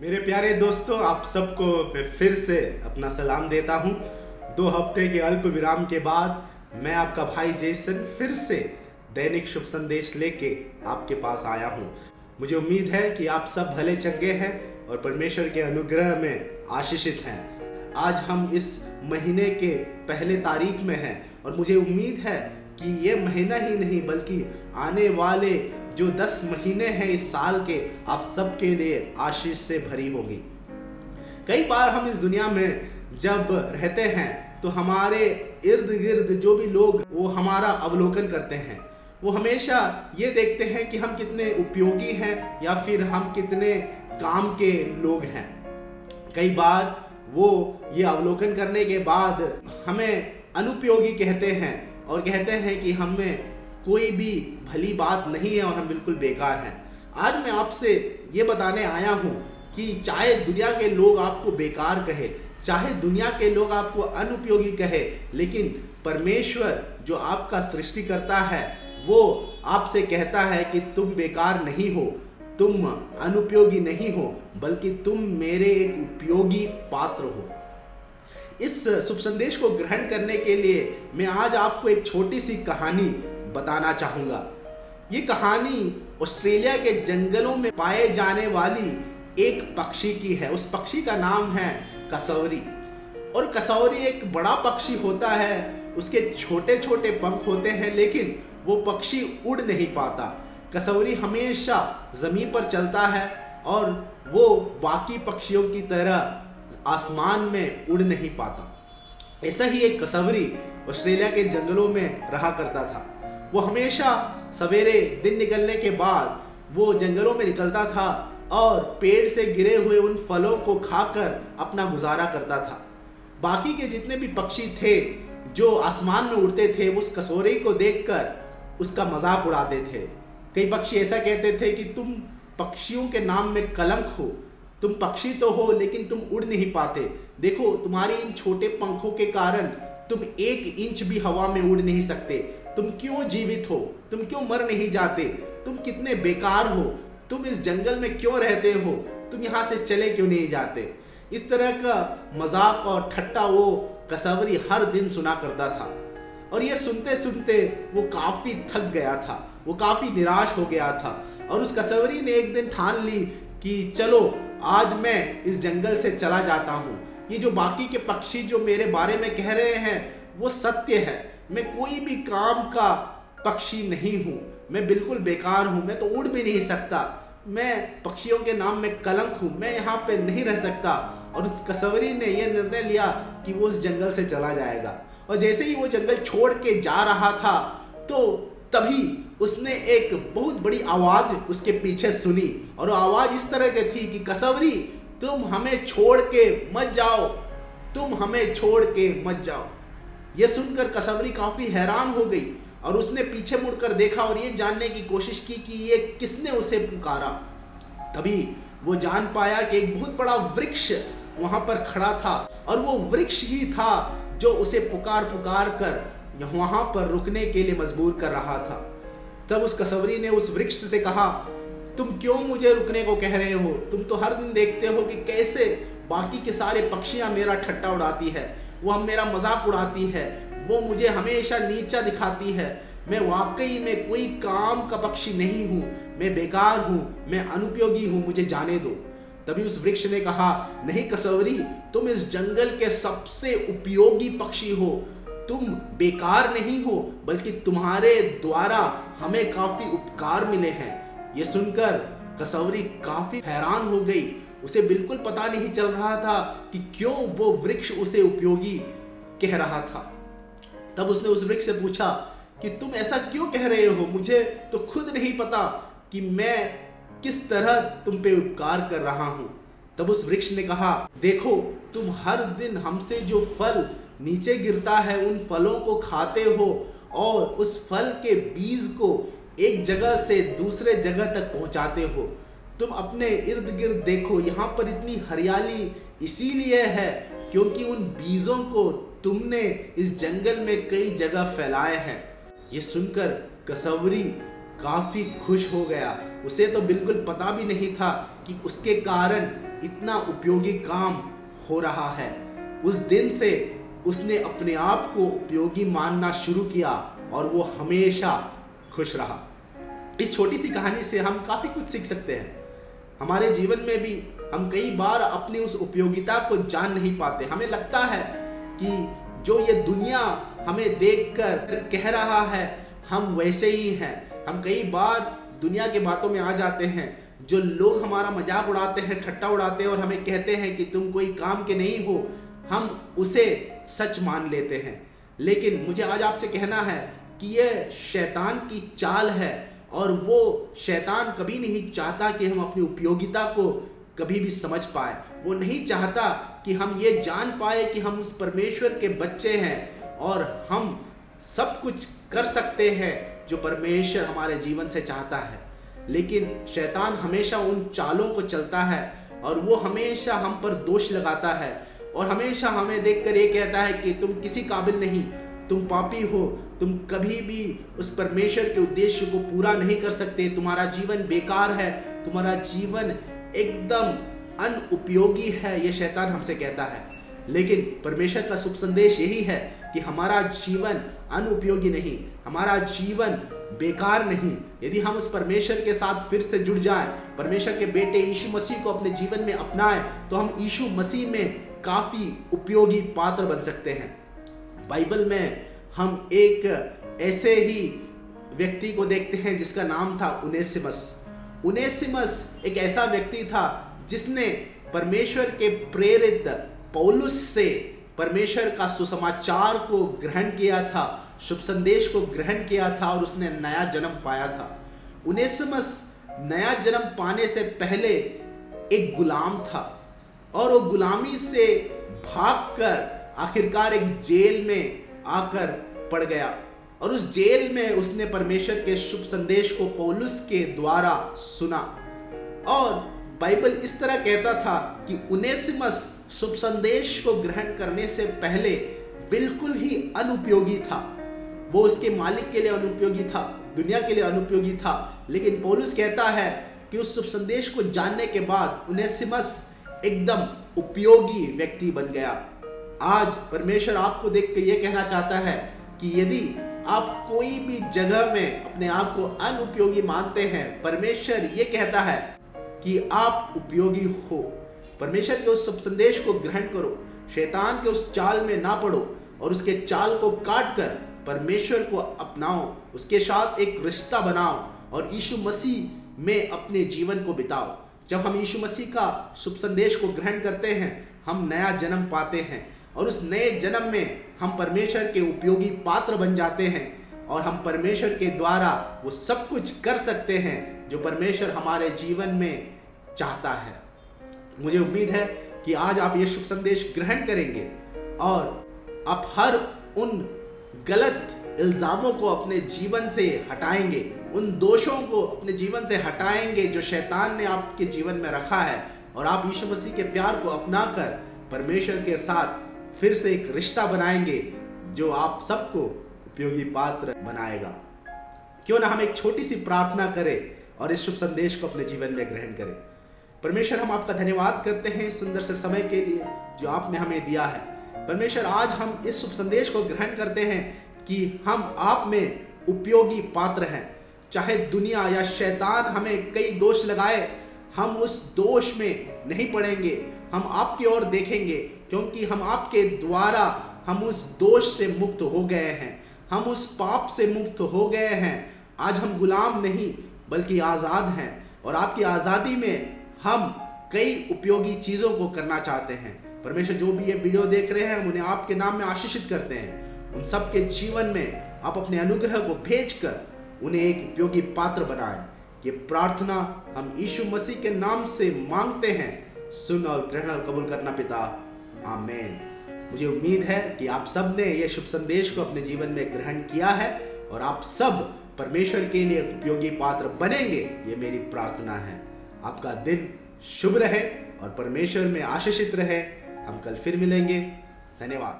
मेरे प्यारे दोस्तों, आप सबको मैं फिर से अपना सलाम देता हूँ। दो हफ़्ते के अल्प विराम के बाद मैं आपका भाई जेसन फिर से दैनिक शुभ संदेश लेके आपके पास आया हूँ। मुझे उम्मीद है कि आप सब भले चंगे हैं और परमेश्वर के अनुग्रह में आशीषित हैं। आज हम इस महीने के पहले तारीख में हैं और मुझे उम्मीद है कि ये महीना ही नहीं, बल्कि आने वाले जो दस महीने हैं इस साल के, आप सबके लिए आशीष से भरी होगी। कई बार हम इस दुनिया में जब रहते हैं तो हमारे इर्द गिर्द जो भी लोग, वो हमारा अवलोकन करते हैं। वो हमेशा ये देखते हैं कि हम कितने उपयोगी हैं, या फिर हम कितने काम के लोग हैं। कई बार वो ये अवलोकन करने के बाद हमें अनुपयोगी कहते हैं, और कहते हैं कि हमें कोई भी भली बात नहीं है और हम बिल्कुल बेकार हैं। आज मैं आपसे ये बताने आया हूँ कि चाहे दुनिया के लोग आपको बेकार कहे, चाहे दुनिया के लोग आपको अनुपयोगी कहे, लेकिन परमेश्वर जो आपका सृष्टि करता है, वो आपसे कहता है कि तुम बेकार नहीं हो, तुम अनुपयोगी नहीं हो, बल्कि तुम मेरे एक उपयोगी पात्र हो। इस शुभ संदेश को ग्रहण करने के लिए मैं आज आपको एक छोटी सी कहानी बताना चाहूँगा। ये कहानी ऑस्ट्रेलिया के जंगलों में पाए जाने वाली एक पक्षी की है। उस पक्षी का नाम है कसौरी। और कसौरी एक बड़ा पक्षी होता है। उसके छोटे छोटे पंख होते हैं, लेकिन वो पक्षी उड़ नहीं पाता। कसौरी हमेशा ज़मीन पर चलता है और वो बाकी पक्षियों की तरह आसमान में उड़ नहीं पाता। ऐसा ही एक कसौरी ऑस्ट्रेलिया के जंगलों में रहा करता था। वो हमेशा सवेरे दिन निकलने के बाद वो जंगलों में निकलता था और पेड़ से गिरे हुए उन फलों को खाकर अपना गुजारा करता था। बाकी के जितने भी पक्षी थे, जो आसमान में उड़ते थे, उस कसोरे को देखकर उसका मज़ाक उड़ाते थे। कई पक्षी ऐसा कहते थे कि तुम पक्षियों के नाम में कलंक हो। तुम पक्षी तो हो, लेकिन तुम उड़ नहीं पाते। देखो, तुम्हारे इन छोटे पंखों के कारण तुम एक इंच भी हवा में उड़ नहीं सकते। तुम क्यों जीवित हो? तुम क्यों मर नहीं जाते? तुम कितने बेकार हो? तुम इस जंगल में क्यों रहते हो? तुम यहाँ से चले क्यों नहीं जाते? इस तरह का मज़ाक और ठट्टा वो कसवरी हर दिन सुना करता था। और ये सुनते सुनते वो काफ़ी थक गया था। वो काफ़ी निराश हो गया था। और उस कसवरी ने एक दिन ठान ली कि चलो, आज मैं इस जंगल से चला जाता हूँ। ये जो बाकी के पक्षी जो मेरे बारे में कह रहे हैं, वो सत्य है। मैं कोई भी काम का पक्षी नहीं हूँ। मैं बिल्कुल बेकार हूँ। मैं तो उड़ भी नहीं सकता। मैं पक्षियों के नाम में कलंक हूँ। मैं यहाँ पे नहीं रह सकता। और उस कसवरी ने यह निर्णय लिया कि वो उस जंगल से चला जाएगा। और जैसे ही वो जंगल छोड़ के जा रहा था तो तभी उसने एक बहुत बड़ी आवाज़ उसके पीछे सुनी। और वो आवाज़ इस तरह की थी कि, कसवरी, तुम हमें छोड़ के मत जाओ। तुम हमें छोड़ के मत जाओ। यह सुनकर कसवरी काफ़ी हैरान हो गई और उसने पीछे मुड़कर देखा और ये जानने की कोशिश की कि ये किसने उसे पुकारा। तभी वो जान पाया कि एक बहुत बड़ा वृक्ष वहाँ पर खड़ा था और वो वृक्ष ही था जो उसे पुकार पुकार कर वहाँ पर रुकने के लिए मजबूर कर रहा था। तब उस कसवरी ने उस वृक्ष से कहा, तुम क्यों मुझे रुकने को कह रहे हो? तुम तो हर दिन देखते हो कि कैसे बाकी के सारे पक्षियाँ मेरा ठट्टा उड़ाती है। वो हम मेरा मज़ाक उड़ाती है, वो मुझे हमेशा नीचा दिखाती है। मैं वाकई में कोई काम का पक्षी नहीं हूँ, मैं बेकार हूँ, मैं अनुपयोगी हूँ, मुझे जाने दो। तभी उस वृक्ष ने कहा, नहीं कसवरी तुम इस जंगल के सबसे उपयोगी पक्षी हो। तुम बेकार नहीं हो, बल्कि तुम्हारे द्वारा हमें काफ़ी उपकार मिले हैं। ये सुनकर कसवरी काफ़ी हैरान हो गई। उसे बिल्कुल पता नहीं चल रहा था कि क्यों वो वृक्ष उसे उपयोगी कह रहा था। तब उसने उस वृक्ष से पूछा कि तुम ऐसा क्यों कह रहे हो? मुझे तो खुद नहीं पता कि मैं किस तरह तुम पे उपकार कर रहा हूँ। तब उस वृक्ष ने कहा, देखो, तुम हर दिन हमसे जो फल नीचे गिरता है, उन फलों को खाते हो और उस फल के बीज को एक जगह से दूसरे जगह तक पहुंचाते हो। तुम अपने इर्द गिर्द देखो, यहाँ पर इतनी हरियाली इसीलिए है क्योंकि उन बीजों को तुमने इस जंगल में कई जगह फैलाए हैं। ये सुनकर कसवरी काफ़ी खुश हो गया। उसे तो बिल्कुल पता भी नहीं था कि उसके कारण इतना उपयोगी काम हो रहा है। उस दिन से उसने अपने आप को उपयोगी मानना शुरू किया और वो हमेशा खुश रहा। इस छोटी सी कहानी से हम काफ़ी कुछ सीख सकते हैं। हमारे जीवन में भी हम कई बार अपनी उस उपयोगिता को जान नहीं पाते। हमें लगता है कि जो ये दुनिया हमें देखकर कह रहा है, हम वैसे ही हैं। हम कई बार दुनिया के बातों में आ जाते हैं, जो लोग हमारा मज़ाक उड़ाते हैं ठट्टा उड़ाते हैं और हमें कहते हैं कि तुम कोई काम के नहीं हो, हम उसे सच मान लेते हैं। लेकिन मुझे आज आपसे कहना है कि यह शैतान की चाल है और वो शैतान कभी नहीं चाहता कि हम अपनी उपयोगिता को कभी भी समझ पाए। वो नहीं चाहता कि हम ये जान पाए कि हम उस परमेश्वर के बच्चे हैं और हम सब कुछ कर सकते हैं जो परमेश्वर हमारे जीवन से चाहता है। लेकिन शैतान हमेशा उन चालों को चलता है और वो हमेशा हम पर दोष लगाता है और हमेशा हमें देखकर ये कहता है कि तुम किसी काबिल नहीं तुम पापी हो, तुम कभी भी उस परमेश्वर के उद्देश्य को पूरा नहीं कर सकते। तुम्हारा जीवन बेकार है, तुम्हारा जीवन एकदम अनुपयोगी है, ये शैतान हमसे कहता है। लेकिन परमेश्वर का शुभ संदेश यही है कि हमारा जीवन अनुपयोगी नहीं, हमारा जीवन बेकार नहीं। यदि हम उस परमेश्वर के साथ फिर से जुड़ जाएँ, परमेश्वर के बेटे यीशु मसीह को अपने जीवन में अपनाएँ तो हम यीशु मसीह में काफ़ी उपयोगी पात्र बन सकते हैं। बाइबल में हम एक ऐसे ही व्यक्ति को देखते हैं जिसका नाम था उनेसिमस उनेसिमस एक ऐसा व्यक्ति था जिसने परमेश्वर के प्रेरित पौलुस से परमेश्वर का सुसमाचार को ग्रहण किया था, शुभ संदेश को ग्रहण किया था और उसने नया जन्म पाया था। उनेसिमस नया जन्म पाने से पहले एक गुलाम था और वो गुलामी से भागकर आखिरकार एक जेल में आकर पड़ गया। और उस जेल में उसने परमेश्वर के शुभ संदेश को पौलुस के द्वारा सुना। और बाइबल इस तरह कहता था कि उनेसिमस शुभ संदेश को ग्रहण करने से पहले बिल्कुल ही अनुपयोगी था। वो उसके मालिक के लिए अनुपयोगी था, दुनिया के लिए अनुपयोगी था। लेकिन पौलुस कहता है कि उस शुभ संदेश को जानने के बाद उनेसिमस एकदम उपयोगी व्यक्ति बन गया। आज परमेश्वर आपको देख के ये कहना चाहता है कि यदि आप कोई भी जगह में अपने आप को अनुपयोगी मानते हैं, परमेश्वर ये कहता है कि आप उपयोगी हो। परमेश्वर के उस संदेश को ग्रहण करो, शैतान के उस चाल में ना पड़ो और उसके चाल को काट कर परमेश्वर को अपनाओ, उसके साथ एक रिश्ता बनाओ और यीशु मसीह में अपने जीवन को बिताओ। जब हम यीशु मसीह का शुभ संदेश को ग्रहण करते हैं, हम नया जन्म पाते हैं। और उस नए जन्म में हम परमेश्वर के उपयोगी पात्र बन जाते हैं और हम परमेश्वर के द्वारा वो सब कुछ कर सकते हैं जो परमेश्वर हमारे जीवन में चाहता है। मुझे उम्मीद है कि आज आप ये शुभ संदेश ग्रहण करेंगे और आप हर उन गलत इल्ज़ामों को अपने जीवन से हटाएँगे, उन दोषों को अपने जीवन से हटाएँगे जो शैतान ने आपके जीवन में रखा है और आप यीशु मसीह के प्यार को अपनाकर परमेश्वर के साथ फिर से एक रिश्ता बनाएँगे जो आप सबको उपयोगी पात्र बनाएगा। क्यों ना हम एक छोटी सी प्रार्थना करें और इस शुभ संदेश को अपने जीवन में ग्रहण करें। परमेश्वर, हम आपका धन्यवाद करते हैं सुंदर से समय के लिए जो आपने हमें दिया है। परमेश्वर, आज हम इस शुभ संदेश को ग्रहण करते हैं कि हम आप में उपयोगी पात्र हैं। चाहे दुनिया या शैतान हमें कई दोष लगाए, हम उस दोष में नहीं पड़ेंगे। हम आपकी ओर देखेंगे क्योंकि हम आपके द्वारा हम उस दोष से मुक्त हो गए हैं। हम उस पाप से मुक्त हो गए हैं। आज हम गुलाम नहीं, बल्कि आज़ाद हैं। और आपकी आज़ादी में हम कई उपयोगी चीज़ों को करना चाहते हैं। परमेश्वर, जो भी ये वीडियो देख रहे हैं, हम उन्हें आपके नाम में आशीषित करते हैं। उन सबके जीवन में आप अपने अनुग्रह को भेज कर उन्हें एक उपयोगी पात्र बनाएँ। ये प्रार्थना हम यीशु मसीह के नाम से मांगते हैं। सुन और ग्रहण और कबूल करना पिता। आमेन। मुझे उम्मीद है कि आप सबने यह शुभ संदेश को अपने जीवन में ग्रहण किया है और आप सब परमेश्वर के लिए उपयोगी पात्र बनेंगे, ये मेरी प्रार्थना है। आपका दिन शुभ रहे और परमेश्वर में आशीषित रहे। हम कल फिर मिलेंगे। धन्यवाद।